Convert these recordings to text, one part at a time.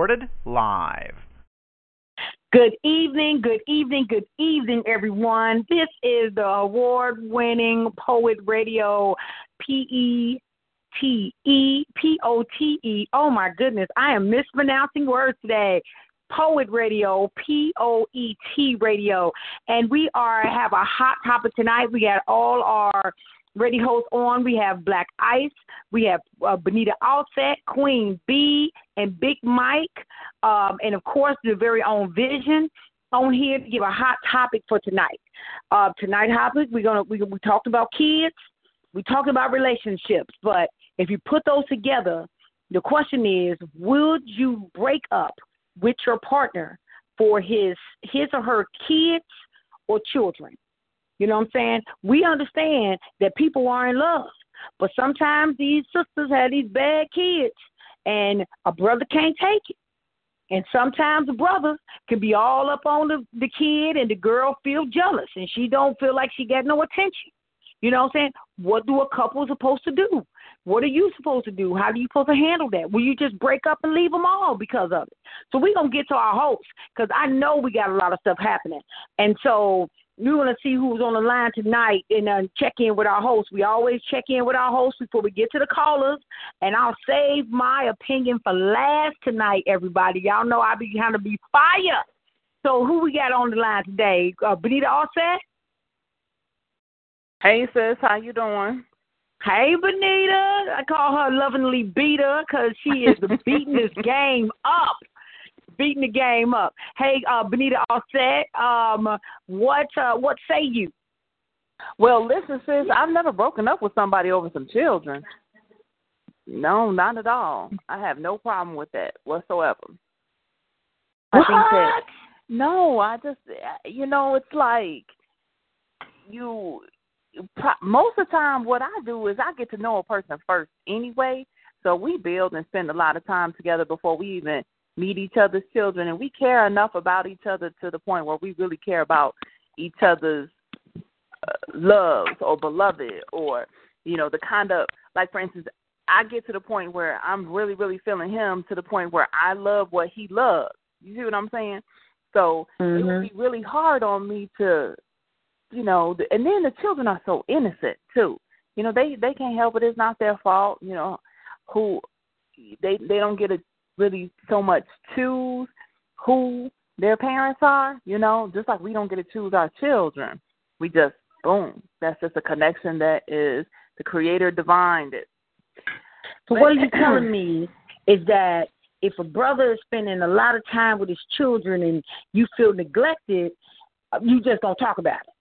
recorded live. Good evening, good evening, good evening, everyone. This is the award winning Poet Radio P E T E P O T E. Oh my goodness, I am mispronouncing words today. Poet Radio, P O E T Radio, and we are have a hot topic tonight. We got all our ready hosts on. We have Black Ice, we have uh, Benita Offset, Queen B, and Big Mike, um, and of course the very own Vision on here to give a hot topic for tonight. Uh, tonight topic we're gonna we we talked about kids, we talked about relationships, but if you put those together, the question is, would you break up with your partner for his his or her kids or children? You know what I'm saying? We understand that people are in love, but sometimes these sisters have these bad kids, and a brother can't take it. And sometimes the brother can be all up on the, the kid, and the girl feel jealous, and she don't feel like she got no attention. You know what I'm saying? What do a couple supposed to do? What are you supposed to do? How do you supposed to handle that? Will you just break up and leave them all because of it? So we're going to get to our hosts because I know we got a lot of stuff happening. And so we want to see who's on the line tonight and uh, check in with our host. We always check in with our host before we get to the callers. And I'll save my opinion for last tonight, everybody. Y'all know I be kind of be fire. So who we got on the line today? Uh, Benita Offset? Hey sis, how you doing? Hey Benita, I call her lovingly Beta because she is beating this game up, beating the game up. Hey uh, Benita Offset, um, what uh, what say you? Well, listen, sis, I've never broken up with somebody over some children. No, not at all. I have no problem with that whatsoever. What? I think that no, I just you know, it's like you most of the time what I do is I get to know a person first anyway. So we build and spend a lot of time together before we even meet each other's children and we care enough about each other to the point where we really care about each other's uh, loves or beloved or you know the kind of like for instance I get to the point where I'm really really feeling him to the point where I love what he loves. You see what I'm saying? So mm-hmm. it would be really hard on me to you know, and then the children are so innocent too. You know, they they can't help it. It's not their fault. You know, who they they don't get to really so much choose who their parents are. You know, just like we don't get to choose our children. We just boom. That's just a connection that is the Creator divine. It. So what are you telling me is that if a brother is spending a lot of time with his children and you feel neglected, you just don't talk about it.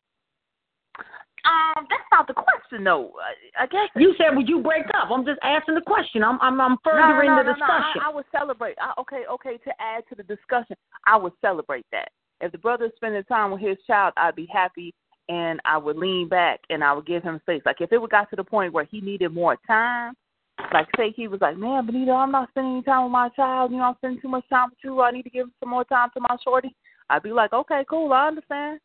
Um, that's not the question, though. I, guess you said would you break up? I'm just asking the question. I'm I'm, I'm furthering no, no, the discussion. No, I, I would celebrate. I, okay, okay. To add to the discussion, I would celebrate that. If the brother is spending time with his child, I'd be happy, and I would lean back and I would give him space. Like if it would got to the point where he needed more time, like say he was like, man, Benito, I'm not spending any time with my child. You know, I'm spending too much time with you. I need to give him some more time to my shorty. I'd be like, okay, cool, I understand.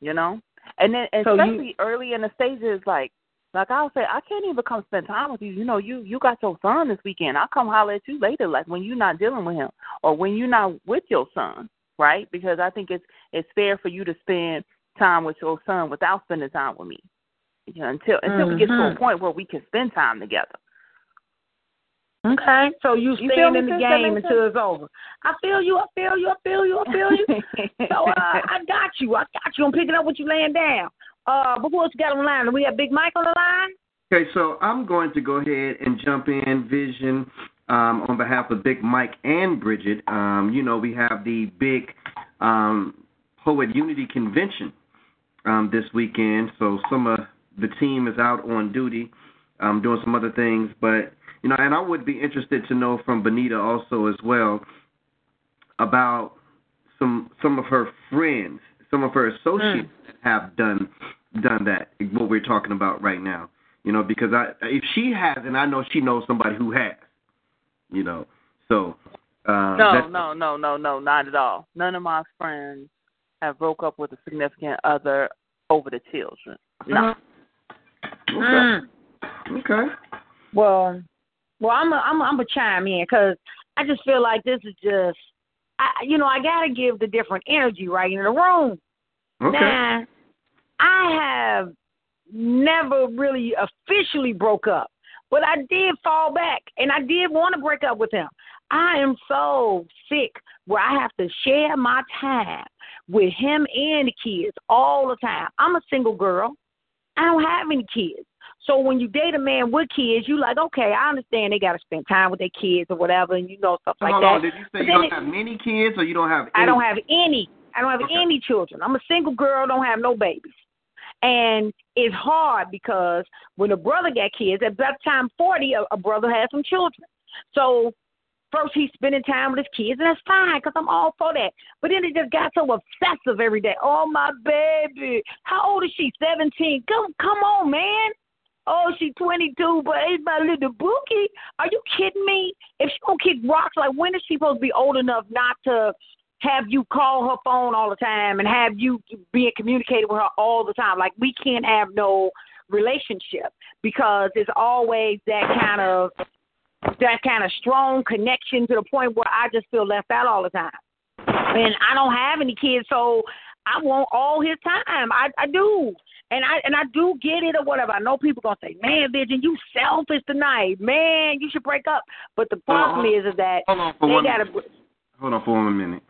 You know, and then so especially you, early in the stages, like like I'll say, I can't even come spend time with you. You know, you you got your son this weekend. I'll come holler at you later, like when you're not dealing with him or when you're not with your son, right? Because I think it's it's fair for you to spend time with your son without spending time with me. You know, until until mm-hmm. we get to a point where we can spend time together. Okay, so you You stand in the game until it's over. I feel you. I feel you. I feel you. I feel you. so uh, I got you. I got you. I'm picking up what you laying down. Uh, but who else got on the line? Do we have Big Mike on the line? Okay, so I'm going to go ahead and jump in, Vision, um, on behalf of Big Mike and Bridget. Um, you know, we have the big um, Poet Unity Convention um, this weekend, so some of the team is out on duty um, doing some other things. But, you know, and I would be interested to know from Benita also as well about some some of her friends, some of her associates Mm. have done done that. What we're talking about right now, you know, because I if she has, and I know she knows somebody who has, you know. So uh, No, no, no, no, no, not at all. None of my friends have broke up with a significant other over the children. No. Okay. Mm. Okay. Well, well, I'm a, I'm a, I'm a chime in because I just feel like this is just, I, you know, I got to give the different energy right in the room. Okay. Now, I have never really officially broke up, but I did fall back and I did want to break up with him. I am so sick where I have to share my time with him and the kids all the time. I'm a single girl. I don't have any kids. So when you date a man with kids, you like, okay, I understand they got to spend time with their kids or whatever, and you know stuff like hold that. on. Did you say But you don't it- have many kids or you don't have? I don't have any. I don't have Okay. any children. I'm a single girl. Don't have no babies. And it's hard because when a brother got kids, at that time forty, a, a brother had some children. So first he's spending time with his kids, and that's fine because I'm all for that. But then it just got so obsessive every day. Oh my baby, how old is she? Seventeen. Come, come on, man. Oh, she's 22, but it's my little bookie. Are you kidding me? If she gonna kick rocks, like when is she supposed to be old enough not to have you call her phone all the time and have you be communicating with her all the time? Like we can't have no relationship because it's always that kind of that kind of strong connection to the point where I just feel left out all the time. And I don't have any kids, so I want all his time. I I do. And I and I do get it or whatever. I know people gonna say, "Man, Vision, you selfish tonight. Man, you should break up." But the problem is, is that Hold on for they one gotta. minute. Hold on for one minute.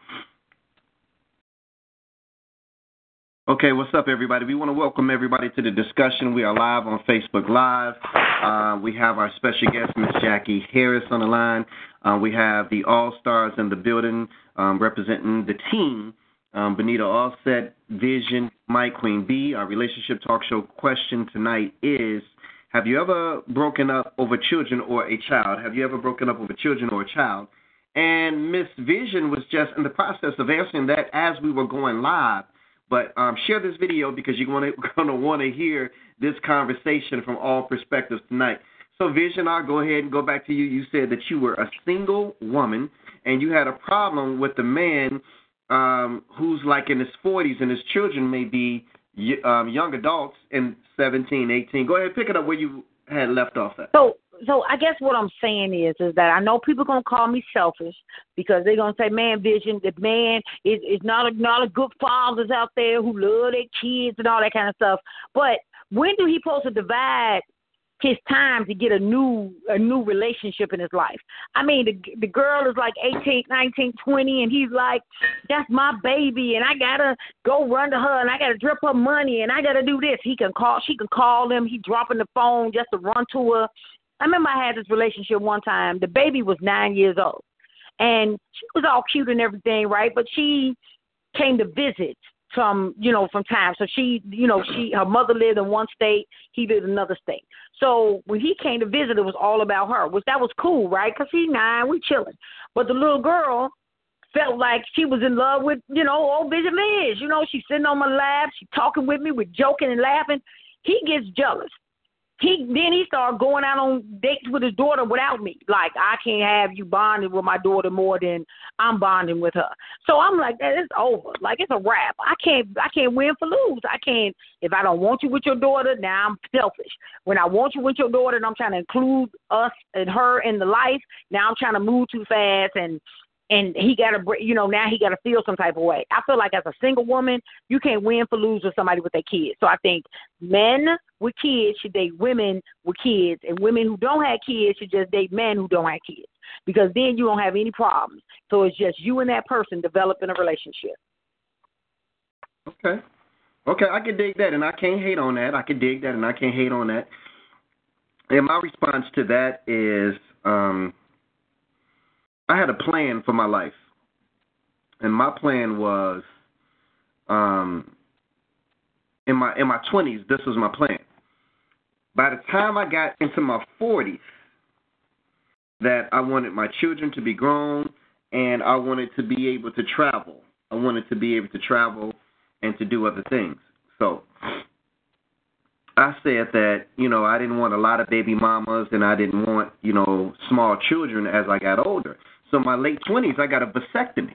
Okay, what's up, everybody? We want to welcome everybody to the discussion. We are live on Facebook Live. Uh, we have our special guest, Miss Jackie Harris, on the line. Uh, we have the All Stars in the building um, representing the team. Um, Benita Offset, Vision, Mike Queen B. Our relationship talk show question tonight is Have you ever broken up over children or a child? Have you ever broken up over children or a child? And Miss Vision was just in the process of answering that as we were going live. But um, share this video because you're going to want to hear this conversation from all perspectives tonight. So, Vision, I'll go ahead and go back to you. You said that you were a single woman and you had a problem with the man um, who's like in his 40s and his children may be um, young adults in 17, 18. Go ahead, pick it up where you had left off at. So, so I guess what I'm saying is, is that I know people gonna call me selfish because they're gonna say, "Man, Vision, the man is is not a not a good fathers out there who love their kids and all that kind of stuff." But when do he supposed to divide his time to get a new a new relationship in his life? I mean, the the girl is like 18, 19, 20, and he's like, "That's my baby, and I gotta go run to her, and I gotta drip her money, and I gotta do this." He can call, she can call him. He dropping the phone just to run to her. I remember I had this relationship one time. The baby was nine years old, and she was all cute and everything, right? But she came to visit from you know from time. So she, you know, she her mother lived in one state, he lived in another state. So when he came to visit, it was all about her, which that was cool, right? Because he's nine, we chilling. But the little girl felt like she was in love with, you know, old Vision Liz. You know, she's sitting on my lap, she talking with me, we're joking and laughing. He gets jealous he then he started going out on dates with his daughter without me. Like I can't have you bonding with my daughter more than I'm bonding with her. So I'm like, that it's over. Like it's a wrap. I can't I can't win for lose. I can't if I don't want you with your daughter, now I'm selfish. When I want you with your daughter and I'm trying to include us and her in the life, now I'm trying to move too fast and and he got to, you know, now he got to feel some type of way. I feel like as a single woman, you can't win for lose with somebody with their kids. So I think men with kids should date women with kids, and women who don't have kids should just date men who don't have kids, because then you don't have any problems. So it's just you and that person developing a relationship. Okay. Okay, I can dig that, and I can't hate on that. I can dig that, and I can't hate on that. And my response to that is, um, I had a plan for my life, and my plan was, um, in my in my twenties, this was my plan. By the time I got into my forties, that I wanted my children to be grown, and I wanted to be able to travel. I wanted to be able to travel and to do other things. So I said that, you know, I didn't want a lot of baby mamas and I didn't want, you know, small children as I got older. So my late 20s, I got a vasectomy.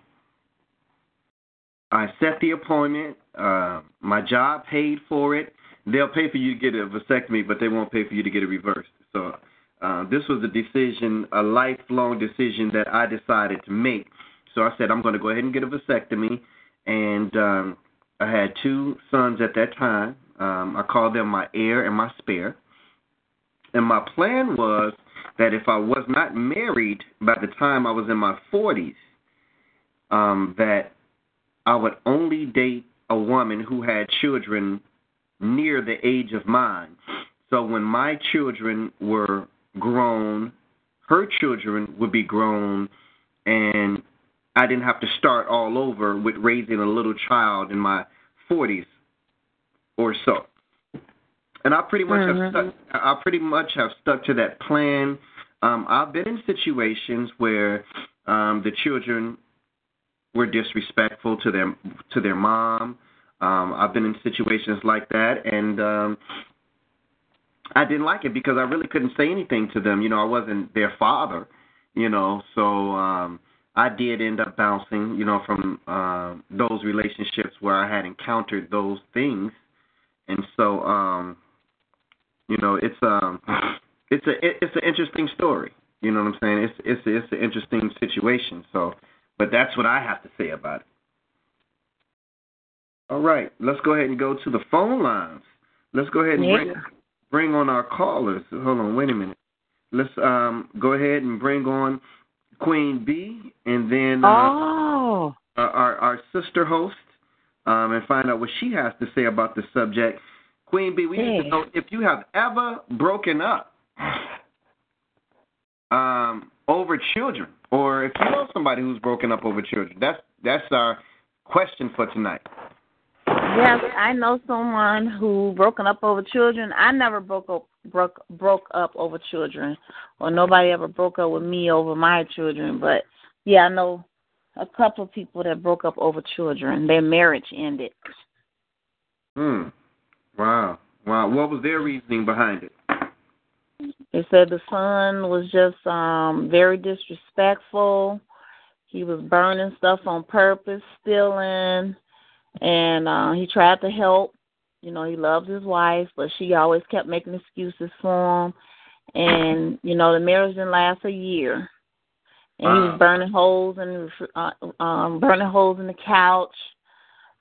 I set the appointment. Uh, my job paid for it. They'll pay for you to get a vasectomy, but they won't pay for you to get it reversed. So uh, this was a decision, a lifelong decision that I decided to make. So I said I'm going to go ahead and get a vasectomy, and um, I had two sons at that time. Um, I called them my heir and my spare. And my plan was that if I was not married by the time I was in my 40s, um, that I would only date a woman who had children near the age of mine. So when my children were grown, her children would be grown, and I didn't have to start all over with raising a little child in my 40s or so. And I pretty much mm-hmm. have stuck. I pretty much have stuck to that plan. Um, I've been in situations where um, the children were disrespectful to their to their mom. Um, I've been in situations like that, and um, I didn't like it because I really couldn't say anything to them. You know, I wasn't their father. You know, so um, I did end up bouncing. You know, from uh, those relationships where I had encountered those things, and so um, you know, it's um, it's a it's an interesting story. You know what I'm saying? It's it's it's an interesting situation. So, but that's what I have to say about it. All right, let's go ahead and go to the phone lines. Let's go ahead and yeah. bring bring on our callers. Hold on, wait a minute. Let's um go ahead and bring on Queen B, and then uh, oh. our our sister host, um, and find out what she has to say about the subject. Queen B, we need to know if you have ever broken up um, over children, or if you know somebody who's broken up over children. That's that's our question for tonight. Yes, I know someone who broken up over children. I never broke up broke broke up over children, or nobody ever broke up with me over my children. But yeah, I know a couple of people that broke up over children. Their marriage ended. Hmm. Wow. Wow. What was their reasoning behind it? They said the son was just um very disrespectful. He was burning stuff on purpose, stealing, and uh he tried to help. You know, he loved his wife, but she always kept making excuses for him. And you know, the marriage didn't last a year. And wow. he was burning holes and uh, um burning holes in the couch.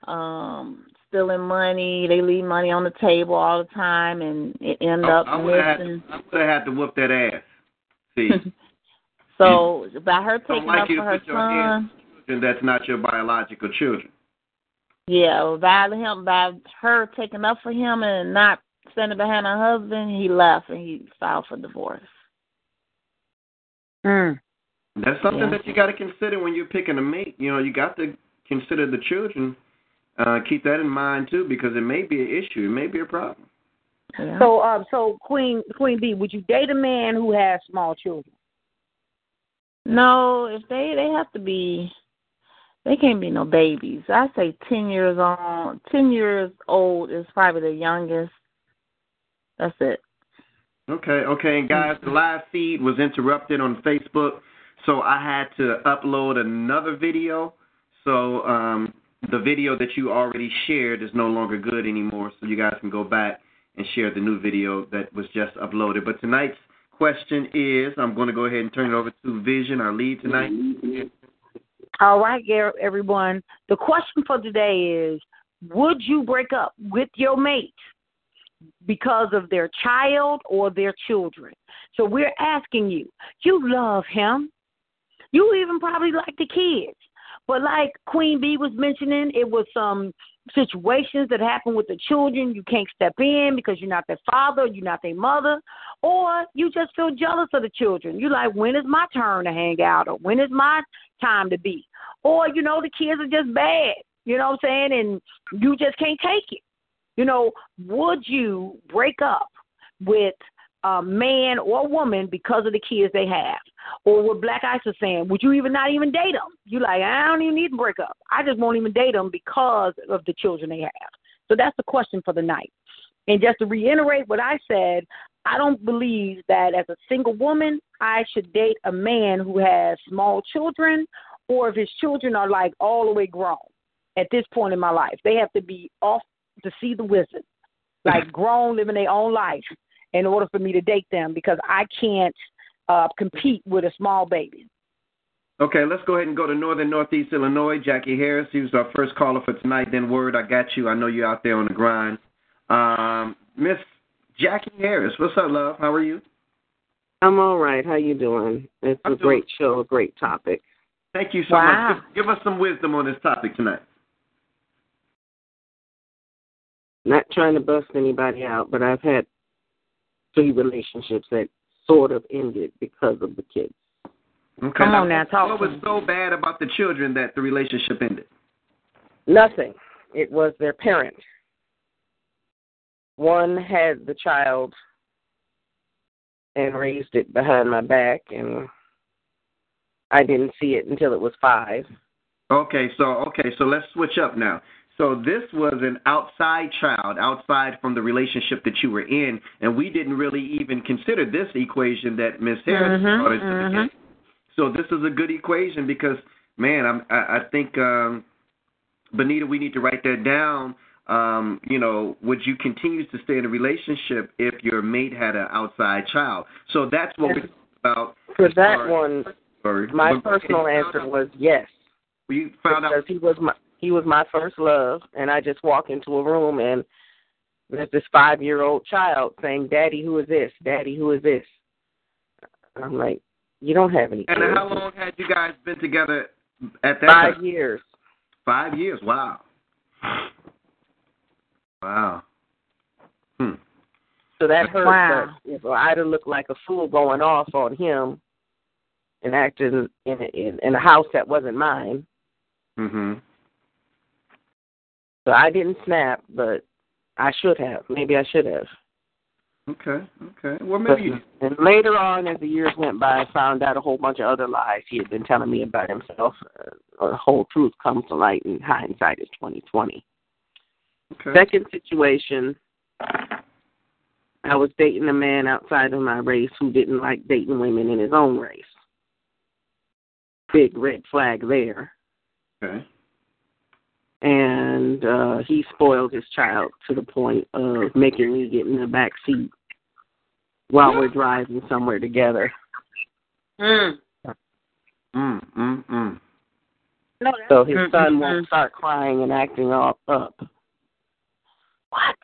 Um stealing money. They leave money on the table all the time, and it end up I, I missing. Had, I would have had to whoop that ass. See. so by her taking like up for her son, and that's not your biological children. Yeah, by him, by her taking up for him and not standing behind her husband, he left and he filed for divorce. Mm. That's something yeah. that you got to consider when you're picking a mate. You know, you got to consider the children uh, keep that in mind too, because it may be an issue. It may be a problem. Yeah. So, uh, so Queen Queen B, would you date a man who has small children? No, if they they have to be, they can't be no babies. I say ten years on, ten years old is probably the youngest. That's it. Okay, okay, and guys, the live feed was interrupted on Facebook, so I had to upload another video. So um, the video that you already shared is no longer good anymore, so you guys can go back and share the new video that was just uploaded. But tonight's question is I'm going to go ahead and turn it over to Vision, our lead tonight. All right, everyone. The question for today is Would you break up with your mate because of their child or their children? So we're asking you, you love him. You even probably like the kids. But like Queen B was mentioning, it was some situations that happen with the children. You can't step in because you're not their father, you're not their mother, or you just feel jealous of the children. You're like, when is my turn to hang out, or when is my time to be? Or, you know, the kids are just bad, you know what I'm saying? And you just can't take it. You know, would you break up with a man or woman because of the kids they have? Or what Black Ice was saying, would you even not even date them? You like, I don't even need to break up. I just won't even date them because of the children they have. So that's the question for the night. And just to reiterate what I said, I don't believe that as a single woman, I should date a man who has small children or if his children are like all the way grown at this point in my life. They have to be off to see the wizard, like mm-hmm. grown, living their own life in order for me to date them because I can't uh, compete with a small baby. Okay, let's go ahead and go to Northern Northeast Illinois. Jackie Harris, he was our first caller for tonight. Then word, I got you. I know you're out there on the grind. Um, Miss Jackie Harris, what's up, love? How are you? I'm all right. How you doing? It's I'm a great show, a great topic. Thank you so Wow. much. Give, give us some wisdom on this topic tonight. Not trying to bust anybody out, but I've had three relationships that sort of ended because of the kids. Okay. Come on now, talk What was so bad about the children that the relationship ended? Nothing. It was their parent. One had the child and raised it behind my back, and I didn't see it until it was five. Okay, so okay, so let's switch up now. So this was an outside child, outside from the relationship that you were in, and we didn't really even consider this equation that Miss Harris Mhm, brought into the mhm. game. So this is a good equation because, man, I'm, I, I think, um, Benita, we need to write that down. Um, you know, would you continue to stay in a relationship if your mate had an outside child? So that's what we're talking about. For that one, Sorry. my But- personal answer was yes. You found out he was my he was my first love, and I just walk into a room and there's this five year old child saying, "Daddy, who is this? Daddy, who is this?" I'm like, "You don't have any And kids." how long had you guys been together at that Five time? years. Five years. Wow. Wow. Hmm. So that hurt. Wow. But if I'd have looked like a fool going off on him and acting in a, in, in a house that wasn't mine, Mhm. So I didn't snap, but I should have. Maybe I should have. Okay. Okay. Well, But, maybe. You, and later on, as the years went by, I found out a whole bunch of other lies he had been telling me about himself. Uh, the whole truth comes to light, and hindsight is twenty twenty. okay. Second situation, I was dating a man outside of my race who didn't like dating women in his own race. Big red flag there. Okay. And uh he spoiled his child to the point of making me get in the back seat while we're driving somewhere together. Mm. Mm. Mm. Mm. No, So his Mm, son mm, won't mm. start crying and acting all up. What?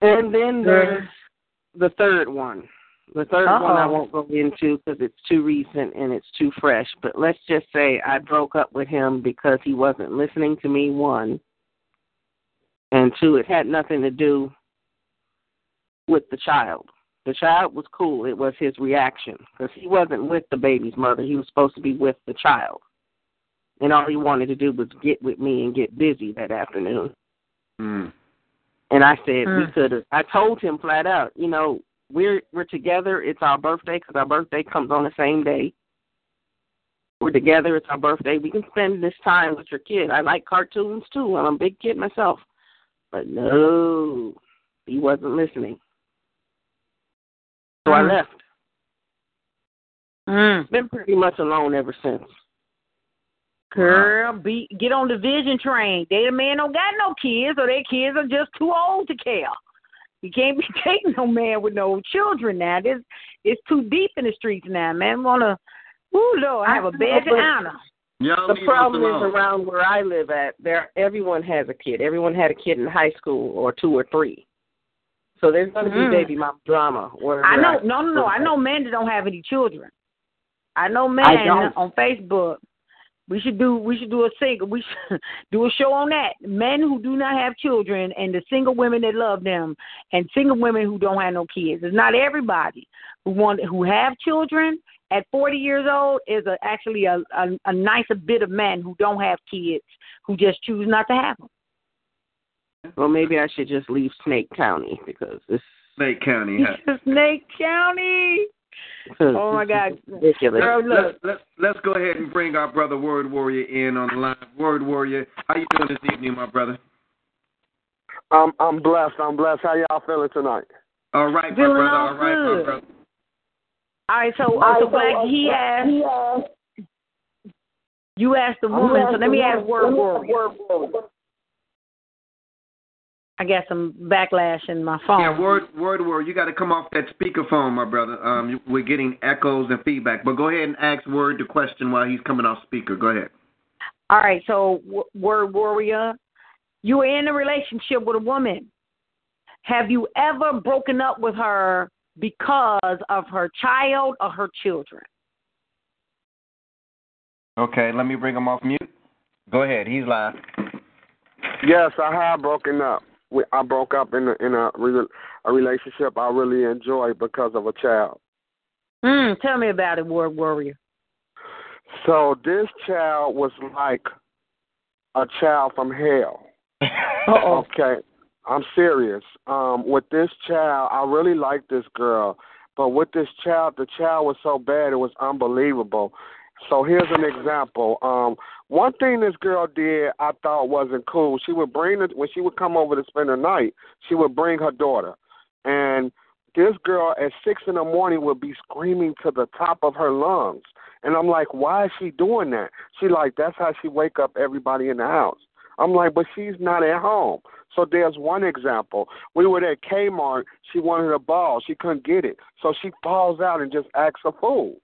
And then there's the third one. The 3rd one I won't go into because it's too recent and it's too fresh. But let's just say I broke up with him because he wasn't listening to me, one. And two, it had nothing to do with the child. The child was cool. It was his reaction because he wasn't with the baby's mother. He was supposed to be with the child. And all he wanted to do was get with me and get busy that afternoon. Mm. And I said we Mm. could have. I told him flat out, you know, we're we're together. It's our birthday because our birthday comes on the same day. We're together. It's our birthday. We can spend this time with your kid. I like cartoons too. I'm a big kid myself, but no, he wasn't listening. So I Mm. left. Mm. Been pretty much alone ever since. Girl, be get on the vision train. They the man don't got no kids, or their kids are just too old to care. You can't be dating no man with no children now. This it's too deep in the streets now, man. Wanna, ooh Lord, I have a badge of honor. Y'all The problem is around where I live at, there everyone has a kid. Everyone had a kid in high school or two or three. So there's going to Mm. be baby mom drama. Where I know, where no, no, no. I know men that don't have any children. I know men I on Facebook. We should do we should do a single we should do a show on that. Men who do not have children and the single women that love them and single women who don't have no kids. It's not everybody who want who have children at 40 years old is a, actually a, a a nicer bit of men who don't have kids who just choose not to have them. Well, maybe I should just leave Snake County because this. Snake County. Huh? Snake County. Oh my God, ridiculous. Girl, look. Let's, let's let's go ahead and bring our brother Word Warrior in on the line. Word Warrior, how you doing this evening, my brother? I'm I'm blessed. I'm blessed. How y'all feeling tonight? All right, my brother. all All right, good. my brother. All right, so uh, so black he asked you asked the woman, so let me ask word warrior. I got some backlash in my phone. Yeah, word, word, word. You got to come off that speakerphone, my brother. Um, we're getting echoes and feedback. But go ahead and ask Word the question while he's coming off speaker. Go ahead. All right. So, word warrior, you were in a relationship with a woman. Have you ever broken up with her because of her child or her children? Okay, let me bring him off mute. Go ahead. He's live. Yes, I have broken up. I broke up in a, in a a relationship I really enjoyed because of a child. Mm, tell me about it, Word Warrior. So this child was like a child from hell. Uh-oh. Okay, I'm serious. Um, with this child, I really liked this girl, but with this child, the child was so bad it was unbelievable. So here's an example. Um, one thing this girl did I thought wasn't cool. She would bring her when she would come over to spend the night. She would bring her daughter, and this girl at six in the morning would be screaming to the top of her lungs. And I'm like, why is she doing that? She like that's how she wake up everybody in the house. I'm like, but she's not at home. So there's one example. We were at Kmart. She wanted a ball. She couldn't get it. So she falls out and just acts a fool.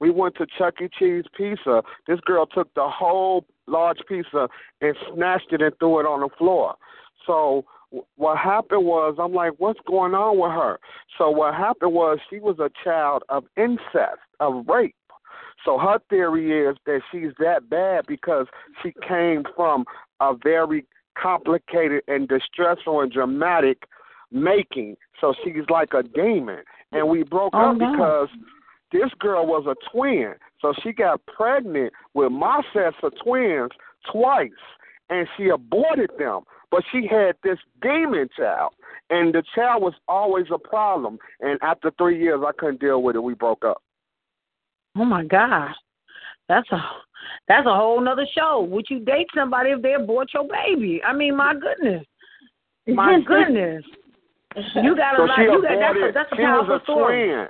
We went to Chuck E. Cheese pizza. This girl took the whole large pizza and snatched it and threw it on the floor. So what happened was I'm like, what's going on with her? So what happened was she was a child of incest, of rape. So her theory is that she's that bad because she came from a very complicated and distressful and dramatic making. So she's like a demon. And we broke oh, up no. because this girl was a twin, so she got pregnant with my sets of twins twice, and she aborted them. But she had this demon child, and the child was always a problem. And after three years, I couldn't deal with it. We broke up. Oh my God, that's a that's a whole nother show. Would you date somebody if they abort your baby? I mean, my goodness, my goodness. You got a so lot. She You got that's a that's a powerful was a story. twin.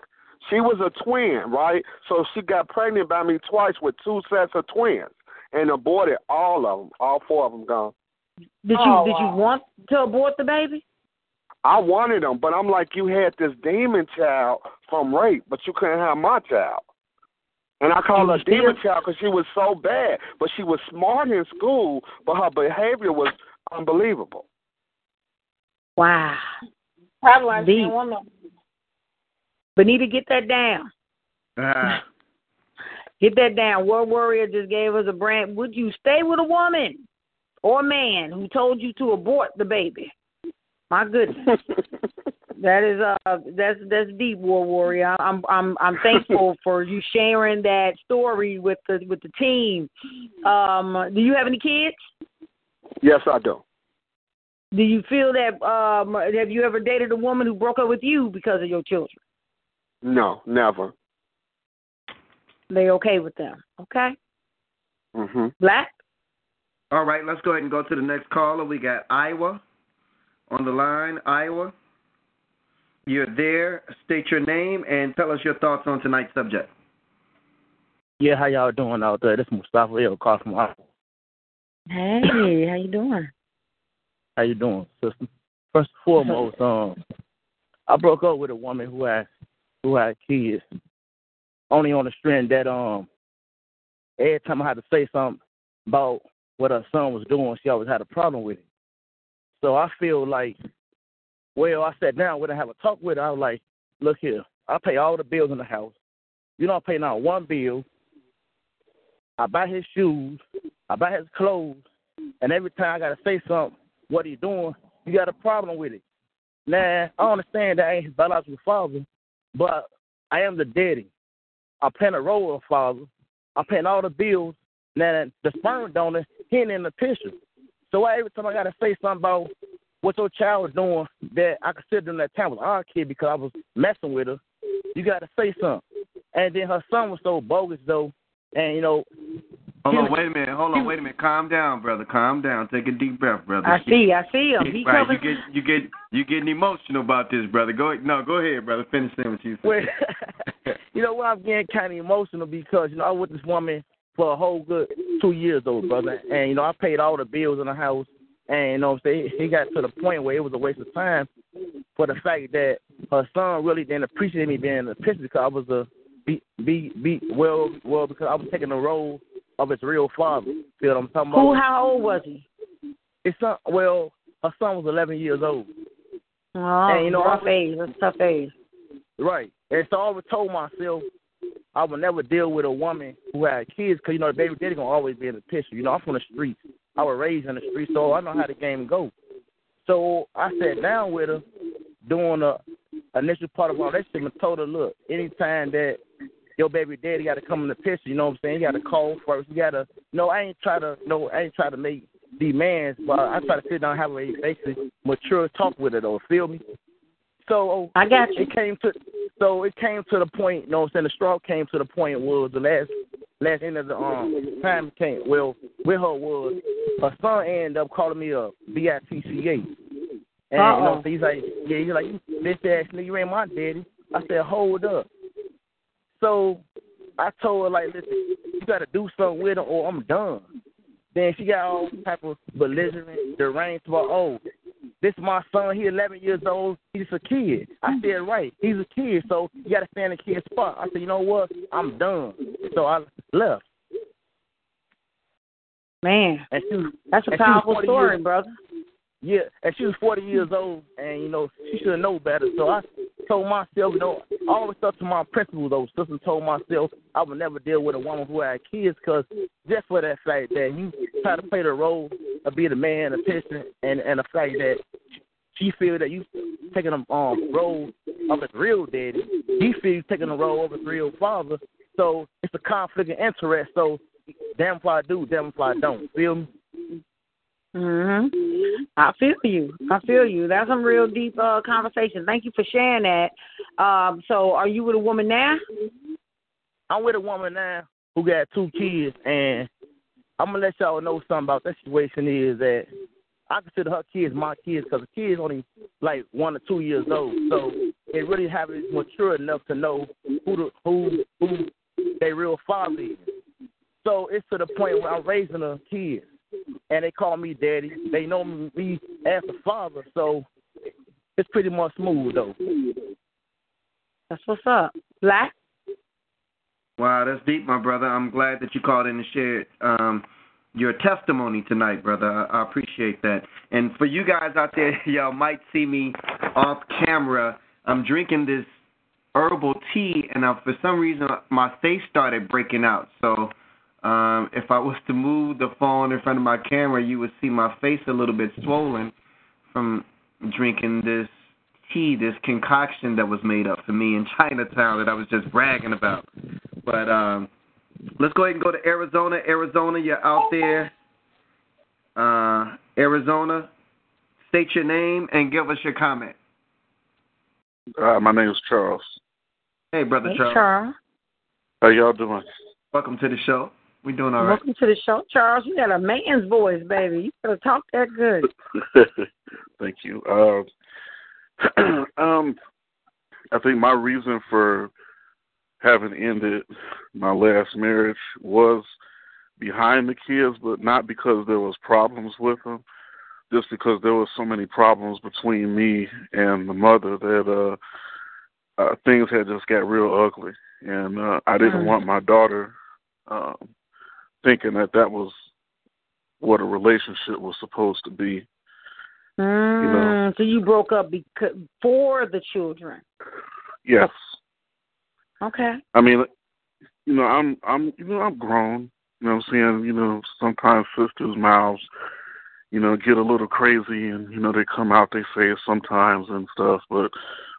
She was a twin, right? So she got pregnant by me twice with two sets of twins and aborted all of them. All four of them gone. Did you Oh, did you want to abort the baby? I wanted them, but I'm like, you had this demon child from rape, but you couldn't have my child. And I call her demon child because she was so bad, but she was smart in school, but her behavior was unbelievable. Wow. Probably Deep. understand one of Benita, get that down. Ah, Get that down. Word Warrior just gave us a brand. Would you stay with a woman or a man who told you to abort the baby? My goodness. That is uh that's that's deep, War Warrior. I'm I'm I'm thankful for you sharing that story with the with the team. Um, do you have any kids? yes, I do. Do you feel that um have you ever dated a woman who broke up with you because of your children? No, never. They okay with them? Okay, Mhm. Black. all right, let's go ahead and go to the next caller. We got Iowa on the line. Iowa, you're there. State your name and tell us your thoughts on tonight's subject. Yeah, how y'all doing out there? This is Mustafa El call from Iowa. Hey, how you doing? How you doing, sister? First and foremost, um, I broke up with a woman who had who had kids. Only on the strength that um, every time I had to say something about what her son was doing, she always had a problem with it. So I feel like, well, I sat down with her, have a talk with her. I was like, look here, I pay all the bills in the house. You don't pay not one bill. I buy his shoes. I buy his clothes. And every time I gotta say something, what he doing, you got a problem with it. Now, I understand that I ain't his biological father, but I am the daddy. I'm playing a role of father. I'm paying all the bills. Now, the sperm donor, he ain't in the picture. So every time I gotta say something about what your child was doing that I considered him that time was our kid because I was messing with her, you gotta say something. And then her son was so bogus though, and you know, Hold on, wait a minute. Hold on, wait a minute. Calm down, brother. Calm down. Take a deep breath, brother. I see, I see him. He right, coming. you get you get you getting emotional about this, brother. Go no, go ahead, brother. Finish saying what you Well, said. you know what? I'm getting kind of emotional because you know I was with this woman for a whole good two years, old brother, and you know I paid all the bills in the house. And you know what I'm saying? He got to the point where it was a waste of time for the fact that her son really didn't appreciate me being a picture because I was a be be be well well because I was taking the role of his real father. Feel what I'm talking about? Who? How old was he? His son. Well, her son was 11 years old. Oh, And, you know, rough I- age. That's tough age. Right. And so I always told myself I would never deal with a woman who had kids because, you know, the baby daddy going to always be in the picture. You know, I'm from the streets. I was raised in the streets, so I know how the game go. So I sat down with her during the initial part of our relationship and told her, look, anytime that your baby daddy got to come in the picture, you know what I'm saying? You got to call first. You got to, no, I ain't try to, no, I ain't try to make demands, but I try to sit down and have a basically mature talk with her, though. Feel me? So I got you. it came to so it came to the point, you know what I'm saying, the straw came to the point was the last last end of the um time came well with her was her son ended up calling me a B I T C A. And you know Uh-oh. so he's like yeah, he's like, You bitch ass nigga, you ain't my daddy. I said, Hold up. So I told her like, listen, you gotta do something with him or I'm done. Then she got all type of belligerent, deranged about, oh, this is my son. He 11 years old. He's a kid. I mm-hmm. said, right. He's a kid, so you got to stand in the kid's spot. I said, you know what? I'm done. So I left. Man, she that's a and she was powerful story, years- brother. Yeah, and she was 40 years old, and you know she should know better. So I told myself, you know, I always stuck to my principles. Though, sister told myself I would never deal with a woman who had kids, because just for that fact that you try to play the role of being a man, a person, and and the fact that she feel that you taking a um role of his real daddy, he feel you taking the role of his real father. So it's a conflict of interest. So damn if I do, damn if I don't. Feel me? Mhm. I feel you. I feel you. That's some real deep uh conversation. Thank you for sharing that. Um, so are you with a woman now? I'm with a woman now who got two kids, and I'm gonna let y'all know something about that situation is that I consider her kids my kids because the kids only like one or two years old, so they really haven't matured enough to know who the who who their real father is. So it's to the point where I'm raising her kids, and they call me daddy. They know me as the father, so it's pretty much smooth though. That's what's up. Black? Wow, that's deep, my brother. I'm glad that you called in and shared um, your testimony tonight, brother. I, I appreciate that. And for you guys out there, y'all might see me off camera. I'm drinking this herbal tea, and uh, for some reason my face started breaking out. So um, if I was to move the phone in front of my camera, you would see my face a little bit swollen from drinking this tea, this concoction that was made up for me in Chinatown that I was just bragging about. But um, let's go ahead and go to Arizona. Arizona, you're out there. Uh, Arizona, state your name and give us your comment. Uh, my name is Charles. Hey, brother Hey, Charles. Charles. How y'all doing? Welcome to the show. We're doing all right. Welcome to the show. Charles, you got a man's voice, baby. You gotta talk that good. Thank you. Uh, um, I think my reason for having ended my last marriage was behind the kids, but not because there was problems with them, just because there was so many problems between me and the mother that uh, uh things had just got real ugly, and uh, I didn't Mm. want my daughter um, thinking that that was what a relationship was supposed to be. Mm, so you broke up because for the children. Yes. Okay. I mean, you know, I'm I'm you know, I'm grown. You know what I'm saying? You know, sometimes sisters' mouths, you know, get a little crazy and, you know, they come out, they say it sometimes and stuff, but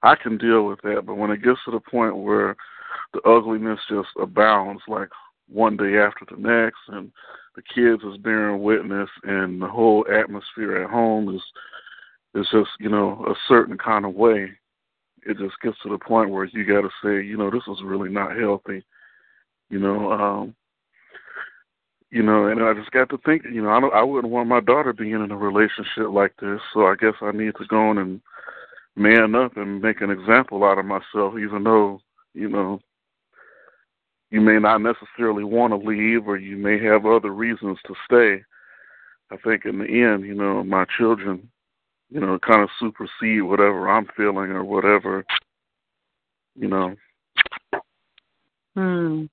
I can deal with that. But when it gets to the point where the ugliness just abounds like one day after the next and the kids is bearing witness and the whole atmosphere at home is is just, you know, a certain kind of way it just gets to the point where you got to say, you know, this is really not healthy. You know, um, you know, and I just got to think, you know, I don't, I wouldn't want my daughter being in a relationship like this. So I guess I need to go on and man up and make an example out of myself, even though, you know, you may not necessarily want to leave or you may have other reasons to stay. I think in the end, you know, my children, you know, kind of supersede whatever I'm feeling or whatever, you know. Hmm.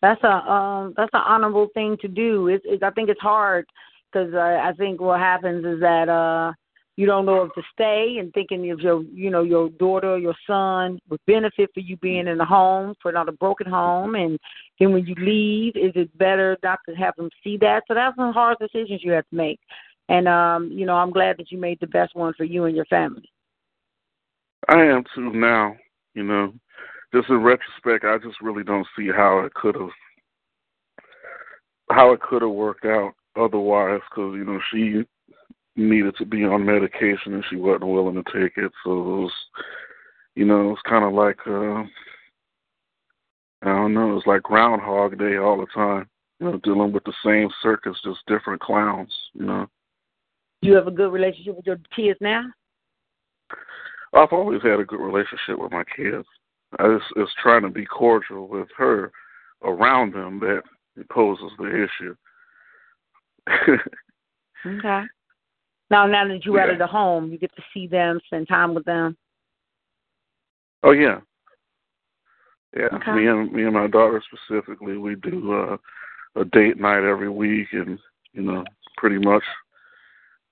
That's a um that's an honorable thing to do. It's, it's I think it's hard because uh, I think what happens is that uh you don't know if to stay and thinking of your you know your daughter or your son would benefit for you being in a home for not a broken home. And then when you leave is it better not to have them see that? So that's some hard decisions you have to make. And um you know i'm glad that you made the best one for you and your family. I am too now you know. Just in retrospect i just really don't see how it could have how it could have worked out otherwise because you know she needed to be on medication and she wasn't willing to take it. So it was, you know, it was kind of like, uh, I don't know, it was like Groundhog Day all the time. You know, dealing with the same circus, just different clowns. You know. You have a good relationship with your kids now. I've always had a good relationship with my kids. I just is trying to be cordial with her around them that poses the issue. okay. Now, now that you're yeah. out of the home, you get to see them, spend time with them. Oh yeah, yeah. Okay. Me and me and my daughter specifically, we do uh, a date night every week, and you know, pretty much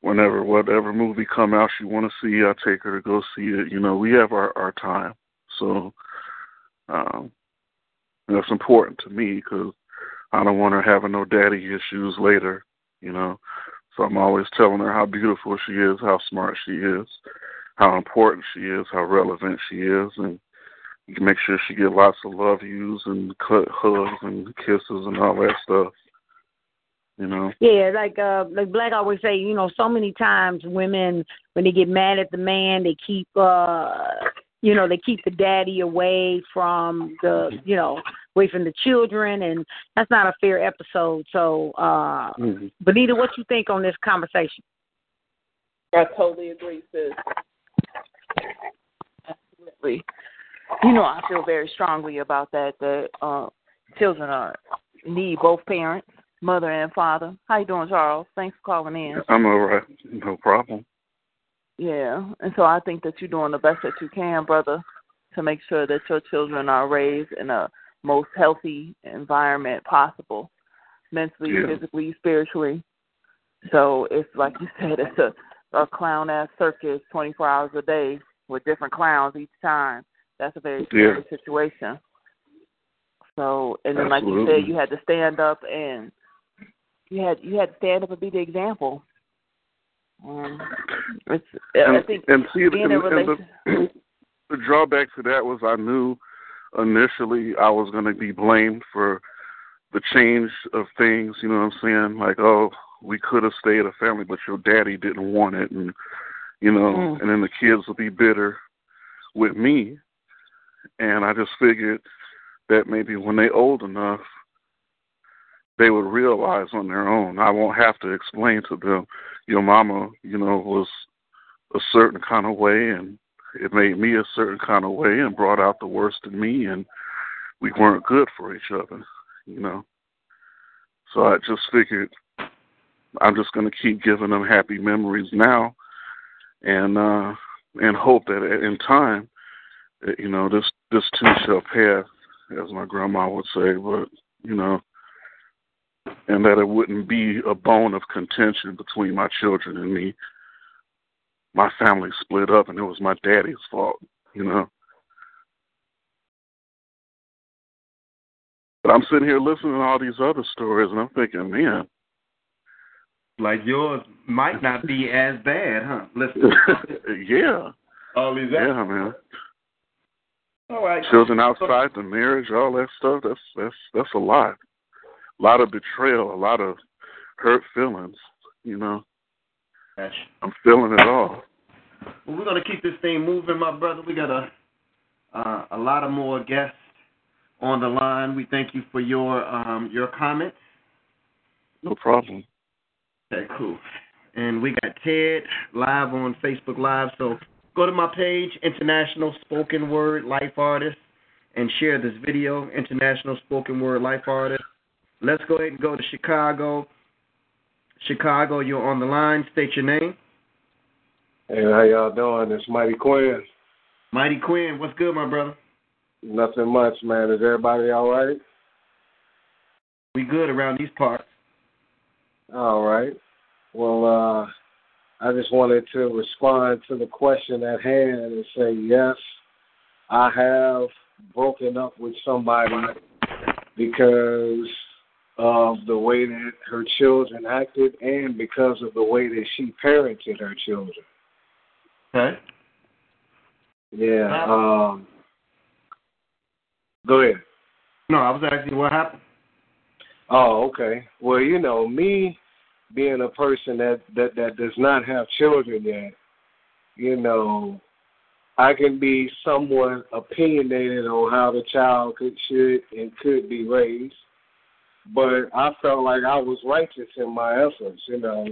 whenever whatever movie come out she want to see, I take her to go see it. You know, we have our our time, so um, that's important to me because I don't want her having no daddy issues later. You know, so I'm always telling her how beautiful she is, how smart she is, how important she is, how relevant she is, and make sure she get lots of love yous and hugs and kisses and all that stuff. You know. Yeah, like uh like Black always say, you know, so many times women when they get mad at the man, they keep uh you know, they keep the daddy away from the you know, away from the children and that's not a fair episode. So uh mm-hmm. Benita, what you think on this conversation? I totally agree, sis. Absolutely. You know, I feel very strongly about that. That uh, children are need both parents, mother and father. How you doing, Charles? Thanks for calling in. I'm all right. No problem. Yeah, and so I think that you're doing the best that you can, brother, to make sure that your children are raised in a most healthy environment possible, mentally, yeah. physically, spiritually. So it's like you said, it's a a clown ass circus 24 hours a day with different clowns each time. That's a very scary yeah. situation. So, and then Absolutely. like you said, you had to stand up and you had you had to stand up and be the example. Um, it's, and, I think and see, being and, in the, the drawback to that was I knew initially I was going to be blamed for the change of things. You know what I'm saying? Like, oh, we could have stayed a family, but your daddy didn't want it, and you know, Mm. and then the kids would be bitter with me. And I just figured that maybe when they old enough, they would realize on their own. I won't have to explain to them, your mama, you know, was a certain kind of way, and it made me a certain kind of way, and brought out the worst in me, and we weren't good for each other, you know. So I just figured I'm just going to keep giving them happy memories now, and uh, and hope that in time, you know, this this too shall pass, as my grandma would say. But you know, and that it wouldn't be a bone of contention between my children and me. My family split up, and it was my daddy's fault. You know. But I'm sitting here listening to all these other stories, and I'm thinking, man, Like yours might not be as bad, huh? Listen. yeah, All these yeah, man. All right. Children outside the marriage, all that stuff. That's that's that's a lot. A lot of betrayal, a lot of hurt feelings. You know, Gosh. I'm feeling it all. Well, we're gonna keep this thing moving, my brother. We got a uh, a lot of more guests on the line. We thank you for your um, your comments. No problem. Okay, cool. And we got Ted live on Facebook Live. So go to my page, International Spoken Word Life Artist, and share this video, International Spoken Word Life Artist. Let's go ahead and go to Chicago. Chicago. You're on the line. State your name. Hey, how y'all doing? It's Mighty Quinn. Mighty Quinn, what's good, my brother? Nothing much, man. Is everybody all right? We good around these parts. All right. Well, uh, I just wanted to respond to the question at hand and say yes, I have broken up with somebody because of the way that her children acted and because of the way that she parented her children. Okay. Yeah. Um, go ahead. No, I was asking what happened. Oh, okay. Well, you know, me being a person that that that does not have children yet, you know, I can be somewhat opinionated on how the child could should and could be raised. But I felt like I was righteous in my efforts, you know.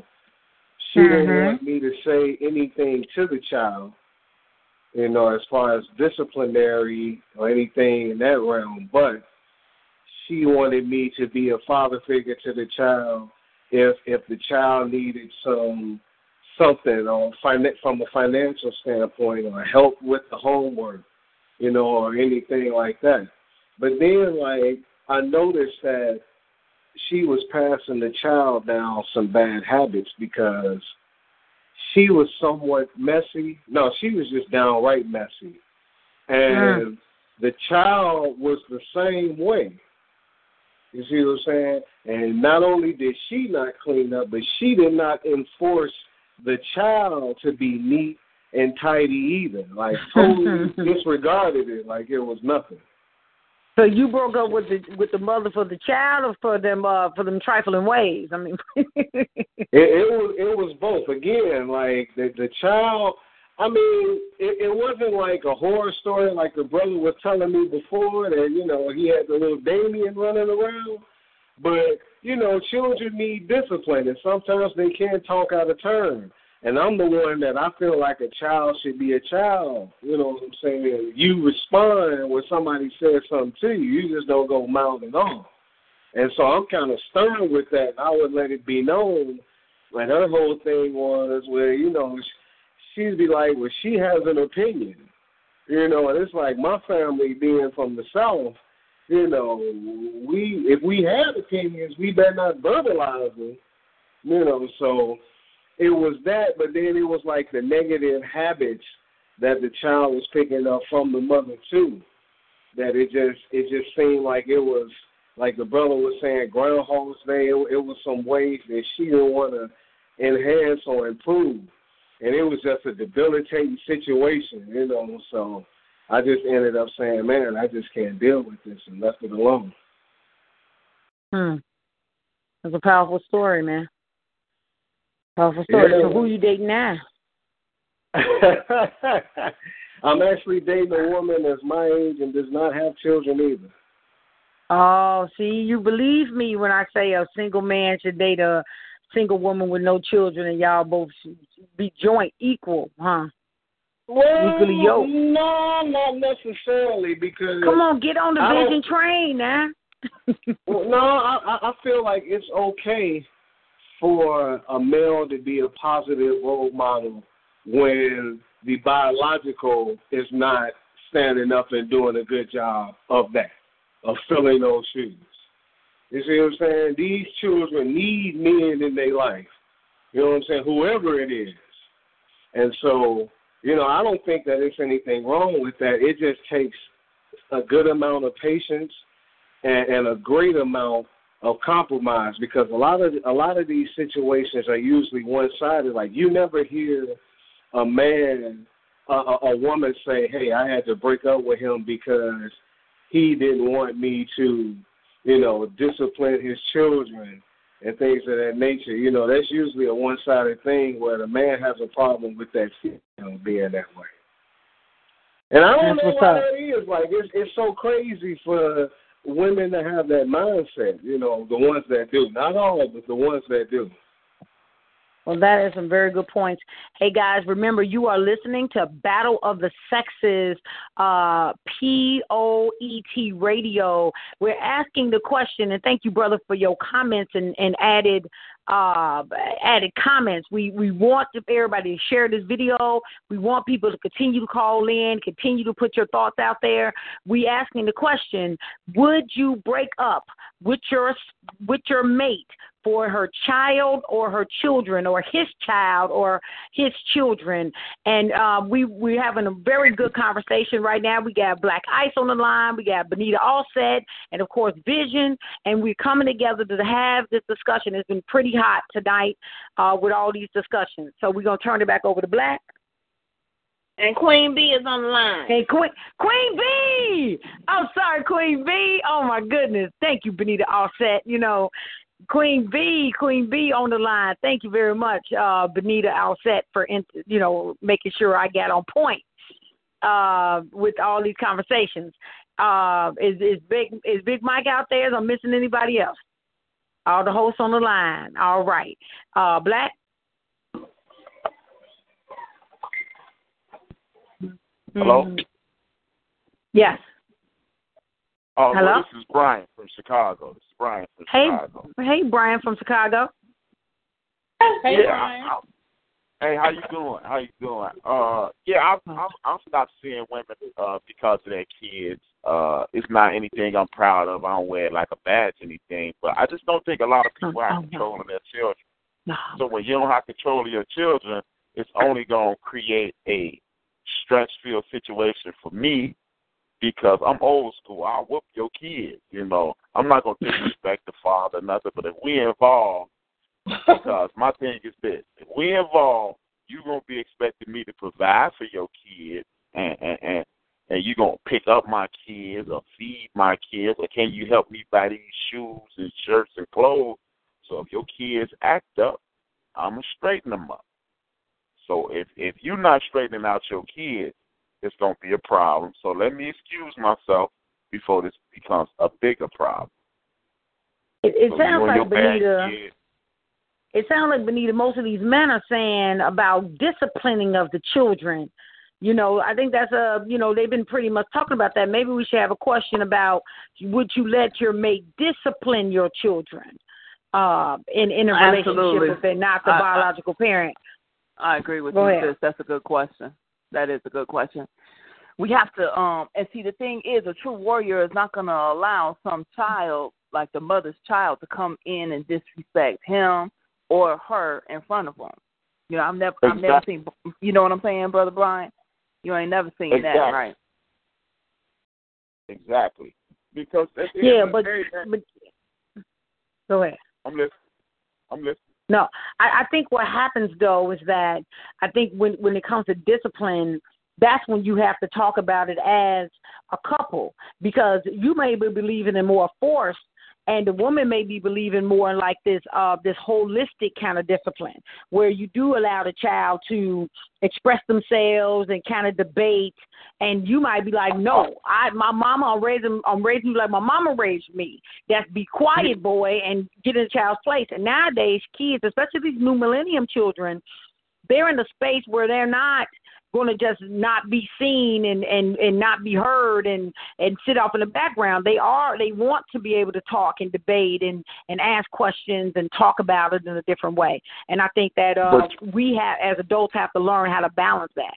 She Mhm. didn't want me to say anything to the child, you know, as far as disciplinary or anything in that realm, but she wanted me to be a father figure to the child if if the child needed some something or fin- from a financial standpoint or help with the homework, you know, or anything like that. But then like I noticed that she was passing the child down some bad habits because she was somewhat messy. No, she was just downright messy. And mm. the child was the same way. You see what I'm saying? And not only did she not clean up, but she did not enforce the child to be neat and tidy either. Like totally disregarded it like it was nothing. So you broke up with the with the mother for the child or for them uh for them trifling ways? I mean It, it was it was both. Again, like the the child. I mean, it, it wasn't like a horror story like the brother was telling me before that you know he had the little Damien running around. But you know, children need discipline, and sometimes they can't talk out of turn. And I'm the one that I feel like a child should be a child. You know what I'm saying? You respond when somebody says something to you. You just don't go mouthing off. And so I'm kind of stern with that. I would let it be known. Like her whole thing was where you know she'd be like, well, she has an opinion. You know, and it's like my family being from the south. You know, we if we had opinions, we better not verbalize them. You know, so it was that, but then it was like the negative habits that the child was picking up from the mother too. That it just it just seemed like it was like the brother was saying Groundhog's Day. It, it was some ways that she didn't want to enhance or improve, and it was just a debilitating situation, you know. So I just ended up saying, "Man, I just can't deal with this," and left it alone. Hmm. That's a powerful story, man. Powerful story. Yeah. So who you dating now? I'm actually dating a woman that's my age and does not have children either. Oh, see, you believe me when I say a single man should date a single woman with no children, and y'all both should be joint equal, huh? Well, Equally yoked. no, not necessarily because Come on, get on the I vision train now. Well, no, I I feel like it's okay for a male to be a positive role model when the biological is not standing up and doing a good job of that, of filling those shoes. You see what I'm saying? These children need men in their life. You know what I'm saying? Whoever it is. And so, you know, I don't think that there's anything wrong with that. It just takes a good amount of patience and, and a great amount of compromise because a lot of a lot of these situations are usually one sided. Like you never hear a man, a, a woman say, "Hey, I had to break up with him because he didn't want me to, you know, discipline his children and things of that nature." You know, that's usually a one sided thing where the man has a problem with that female being that way. And I don't That's know why that is. Like it's it's so crazy for women that have that mindset. You know, the ones that do, not all, but the ones that do. Well, that is some very good points. Hey guys, remember you are listening to Battle of the Sexes, uh, P O E T Radio. We're asking the question, and thank you, brother, for your comments and, and added uh, added comments. We we want everybody to share this video. We want people to continue to call in, continue to put your thoughts out there. We asking the question: Would you break up with your with your mate for her child or her children or his child or his children. And uh, we we're having a very good conversation right now. We got Black Ice on the line. We got Benita Allset, and of course Vision. And we're coming together to have this discussion. It's been pretty hot tonight uh, with all these discussions. So we're gonna turn it back over to Black. And Queen B is on the line. Hey, Queen Queen B. I'm sorry, Queen B. Oh my goodness. Thank you, Benita Allset. You know, Queen B, Queen B on the line. Thank you very much, uh, Benita Allset, for you know making sure I got on point uh, with all these conversations. Uh, is is big is Big Mike out there? Is I'm missing anybody else? All the hosts on the line. All right, uh, Black. Hello. Mm-hmm. Yes. Oh, Hello? Well, this is Brian from Chicago. This is Brian from hey, Chicago. Hey, Brian from Chicago. Hey, yeah, Brian. I, I, hey, how you doing? How you doing? Uh, yeah, I'm I'm I'm stopped seeing women uh because of their kids. Uh, it's not anything I'm proud of. I don't wear like a badge or anything, but I just don't think a lot of people have control of their children. No. So when you don't have control of your children, it's only going to create a stress-filled situation for me because I'm old school. I'll whoop your kids, you know. I'm not gonna disrespect the father, nothing, but if we involved because my thing is this if we involved, you're gonna be expecting me to provide for your kids and and, and and you're gonna pick up my kids or feed my kids or can you help me buy these shoes and shirts and clothes? So if your kids act up, I'ma straighten them up. So if if you're not straightening out your kids, it's going to be a problem. So let me excuse myself before this becomes a bigger problem. It, it so sounds like Benita. Kid, it sounds like Benita. Most of these men are saying about disciplining of the children. You know, I think that's a you know they've been pretty much talking about that. Maybe we should have a question about would you let your mate discipline your children uh, in in a Absolutely. relationship if they're not the I- I- biological parent? I agree with Go you, ahead. sis. That's a good question. That is a good question. We have to um and see the thing is a true warrior is not gonna allow some child, like the mother's child, to come in and disrespect him or her in front of him. You know, I've never I've never seen you know what I'm saying, Brother Brian? You ain't never seen that, Exactly. right? exactly. Because at Yeah, end but day, but go ahead. I'm listening. I'm listening. No, I, I think what happens though is that I think when when it comes to discipline, that's when you have to talk about it as a couple because you may be believing in more force and the woman may be believing more in like this uh this holistic kind of discipline where you do allow the child to express themselves and kind of debate. And you might be like no i my mama i'm raising i'm raising you like my mama raised me. That's be quiet boy and get in the child's place. And nowadays kids especially these new millennium children they're in a space where they're not going to just not be seen and and and not be heard and and sit off in the background they are they want to be able to talk and debate and and ask questions and talk about it in a different way and i think that uh we have as adults have to learn how to balance that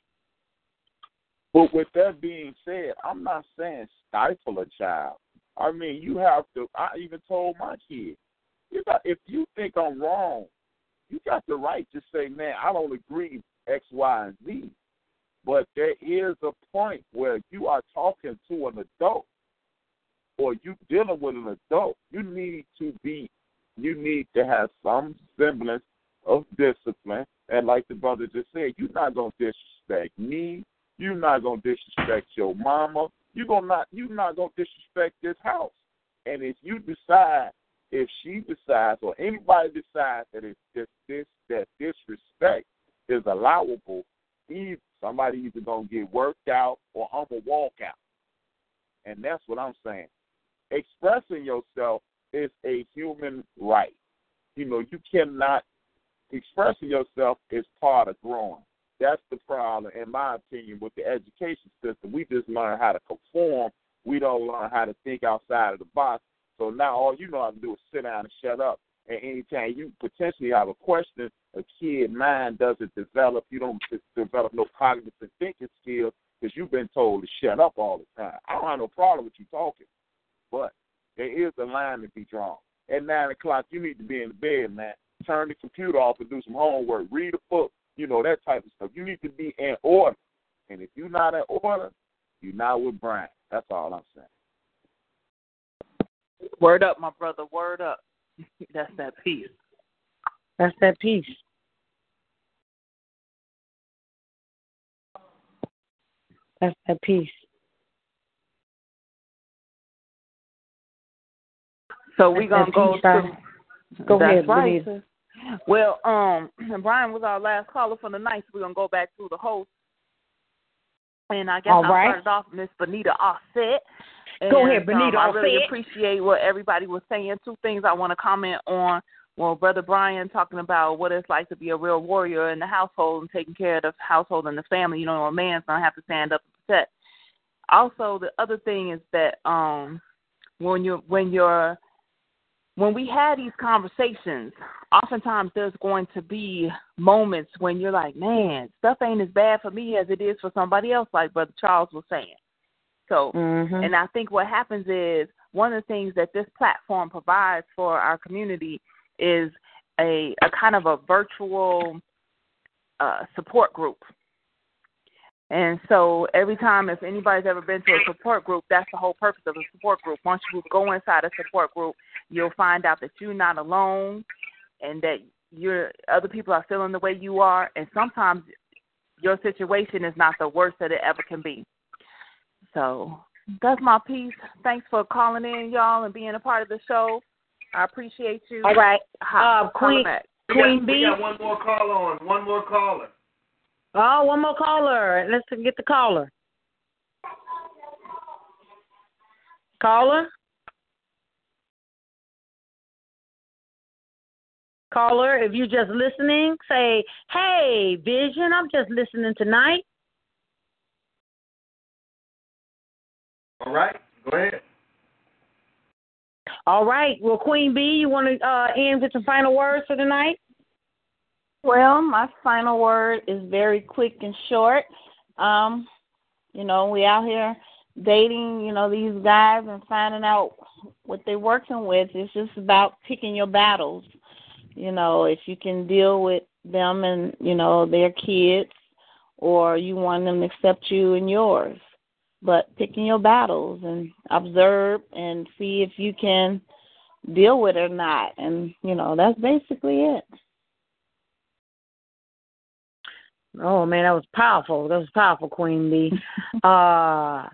But with that being said, I'm not saying stifle a child. I mean, you have to. I even told my kids, you got if you think I'm wrong, you got the right to say, man, I don't agree X, Y, and Z. But there is a point where you are talking to an adult, or you dealing with an adult. You need to be, you need to have some semblance of discipline. And like the brother just said, you're not gonna disrespect me. You're not gonna disrespect your mama. You gonna not you're not gonna disrespect this house. And if you decide, if she decides, or anybody decides that it's this this that disrespect is allowable, either somebody either gonna get worked out or I'm gonna walk out. And that's what I'm saying. Expressing yourself is a human right. You know, you cannot expressing yourself is part of growing. That's the problem, in my opinion, with the education system. We just learn how to conform. We don't learn how to think outside of the box. So now all you know how to do is sit down and shut up And anytime you potentially have a question, a kid mind doesn't develop. You don't develop no cognitive thinking skills because you've been told to shut up all the time. I don't have no problem with you talking, but there is a line to be drawn. At nine o'clock, you need to be in the bed, man. Turn the computer off and do some homework. Read a book. You know that type of stuff. You need to be in order. And if you're not in order, you're not with Brian. That's all I'm saying. Word up, my brother. Word up. That's that peace. That's that peace. That's that peace. So we're gonna go to Go That's ahead, right. Benita. Well, um, Brian was our last caller for the night, so we're gonna go back to the host. And I guess All I right. started off Miss Benita Offset. And, Go ahead, Benita um, I really appreciate what everybody was saying. Two things I want to comment on. Well, Brother Brian talking about what it's like to be a real warrior in the household and taking care of the household and the family. You know, a man's gonna have to stand up and protect. Also, the other thing is that um, when you're when you're when we have these conversations, oftentimes there's going to be moments when you're like, man, stuff ain't as bad for me as it is for somebody else, like Brother Charles was saying. So, Mhm. and I think what happens is one of the things that this platform provides for our community is a, a kind of a virtual uh, support group. And so every time, if anybody's ever been to a support group, that's the whole purpose of a support group. Once you go inside a support group, you'll find out that you're not alone, and that you're other people are feeling the way you are, and sometimes your situation is not the worst that it ever can be. So that's my piece. Thanks for calling in, y'all, and being a part of the show. I appreciate you. All right. Ho- Uh, holla Queen back. Queen we B. got one more caller on. One more caller. Oh, one more caller. Let's get the caller. Caller? Caller, if you're just listening, say, hey, Vision, I'm just listening tonight. All right. Go ahead. All right. Well, Queen B, you want to uh, end with some final words for tonight? Well, my final word is very quick and short. Um, you know, we out here dating, you know, these guys and finding out what they're working with. It's just about picking your battles. You know, if you can deal with them and, you know, their kids or you want them to accept you and yours. But picking your battles and observe and see if you can deal with it or not. And, you know, that's basically it. Oh man, that was powerful. That was powerful, Queen B. uh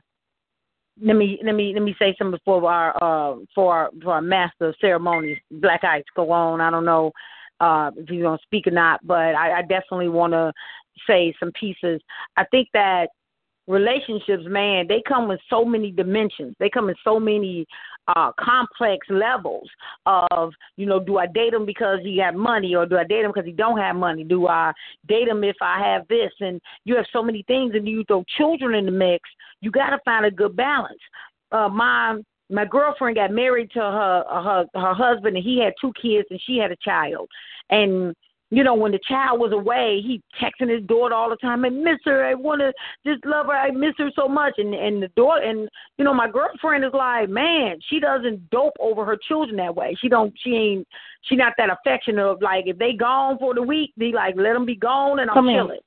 let me let me let me say something before our uh for our for our master of ceremonies, Black Ice go on. I don't know uh if you're gonna speak or not, but I, I definitely wanna say some pieces. I think that relationships, man, they come with so many dimensions. They come in so many uh complex levels of, you know, do I date him because he got money or do I date him because he don't have money? Do I date him if I have this? And you have so many things and you throw children in the mix, you gotta find a good balance. Uh my my girlfriend got married to her her her husband and he had two kids and she had a child. And you know, when the child was away, he texting his daughter all the time. I miss her. I want to just love her. I miss her so much. And and the daughter and you know, my girlfriend is like, man, she doesn't dope over her children that way. She don't. She ain't. She not that affectionate of like if they gone for the week, they like let them be gone and I'm Come chilling.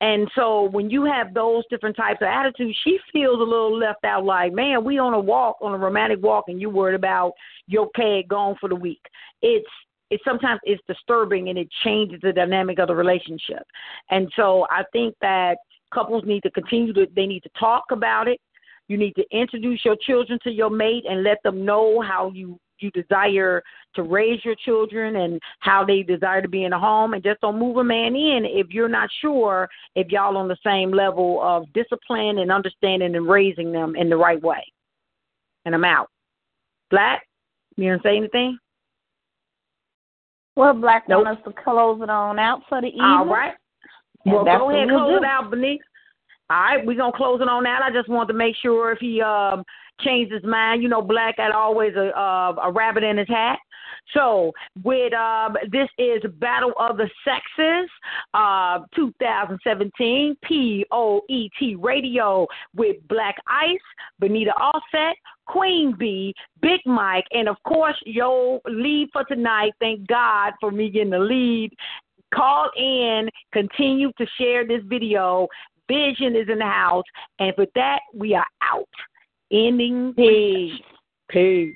And so when you have those different types of attitudes, she feels a little left out. Like, man, we on a walk, on a romantic walk, and you worried about your kid gone for the week. It's it sometimes it's disturbing and it changes the dynamic of the relationship. And so I think that couples need to continue to they need to talk about it. You need to introduce your children to your mate and let them know how you you desire to raise your children and how they desire to be in a home and just don't move a man in if you're not sure if y'all on the same level of discipline and understanding and raising them in the right way. And I'm out. Black, you gonna say anything? Well, Black Nope. want us to close it on out for the evening. All right. And Well, go ahead and we'll close do. it out, Benice. All right, we're gonna close it on that. I just wanted to make sure if he um changed his mind. You know, Black had always a uh, a rabbit in his hat. So, with um, this is Battle of the Sexes, uh, 2017 POET Radio with Black Ice, Benita Offset, Queen B, Big Mike, and of course, yo lead for tonight. Thank God for me getting the lead. Call in, continue to share this video. Vision is in the house, and with that, we are out. Ending. Peace. Peace.